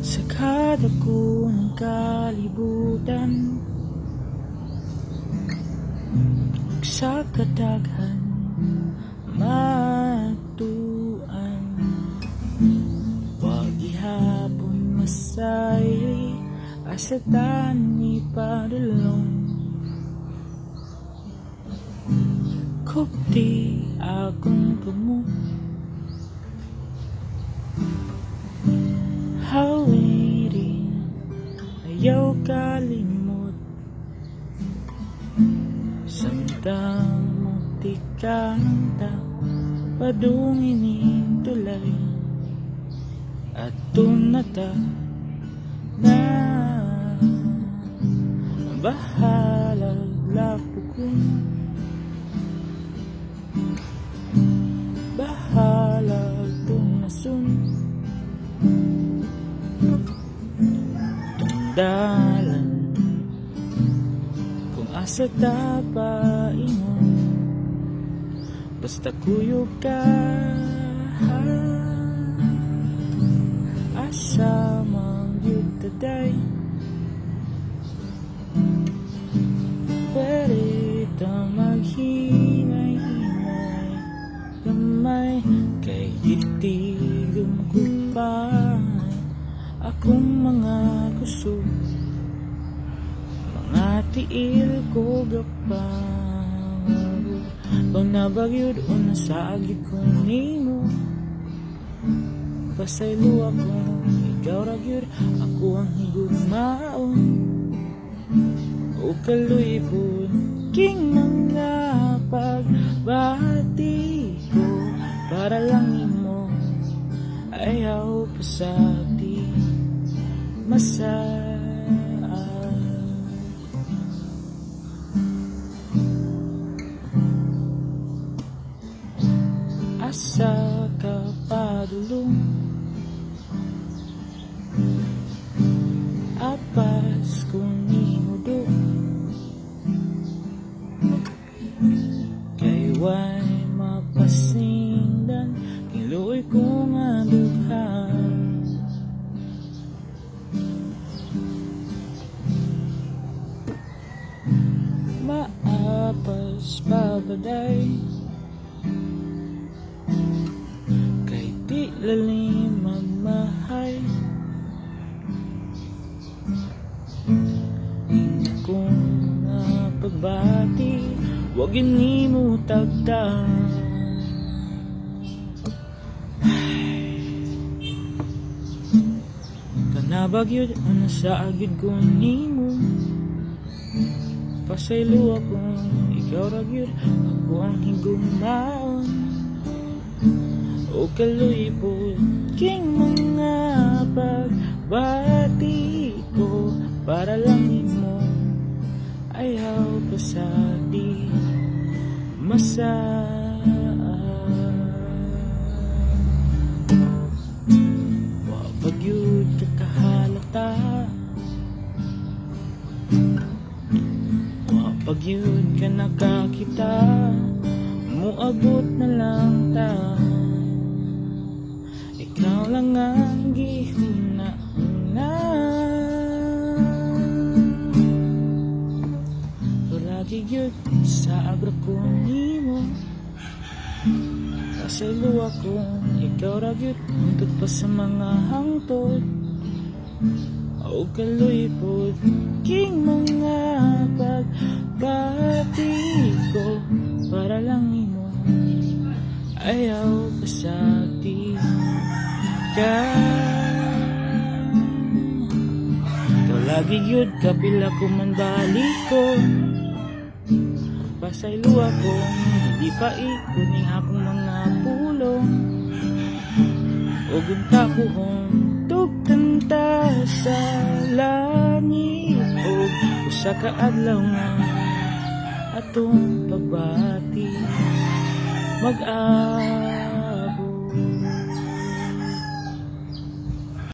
Sa kada ko ng kalibutan Sa kadaghan matuan Wag ihapon masay Asatan ni padulong. Kupti akong tumo Samtang mutikanta Padungin tulay. At tunata Na Bahalag lapukon Bahalag tunasun Tungdalan Asa tapaingon Basta kuyog ka Asa magyud taday. Pwede ta maghinay-hinay Gamay kay itigom ko pa Akong mga kusog tiil ko gapang Pag nabagyod o nasagid ko nimo. Pasaylo ako, ikaw ra gyud Ako ang higugmaon O kaluypon King mga pagbati Asa ka padulong Apas kung imudo Kay way mapasingdan Kiloy ko nga dughan Maapas pabaday Kay di lalim mamahay Kung nga pagbati Huwag mo tagdan Kanabagyod ang nasa agid ko nimo Pasaylo ako, ikaw ra gyud Ako ang higugmaon O kaluypod King mga pagbati ko Para lang imo Ayaw pasati Masaya Wapag yun kakahalata Wapag yun ka nakakita. Muabot na lang ta Ikaw lang ang gihuna-una Palagi yun sa agra ko nimo Pasaylo ako, ikaw ra gyud Untod pa sa mga hangtod. O kaluypod King mga pagbati ko Para lang imo. Ayaw pasati ka. Lagi yun kapila ko man balik ko Pasaylo ako Hindi pa ikuning akong mga pulong. Ugunta ko hong Tugkanta sa langit. O usa ka adlaw nga Atong pagbati. Mag-a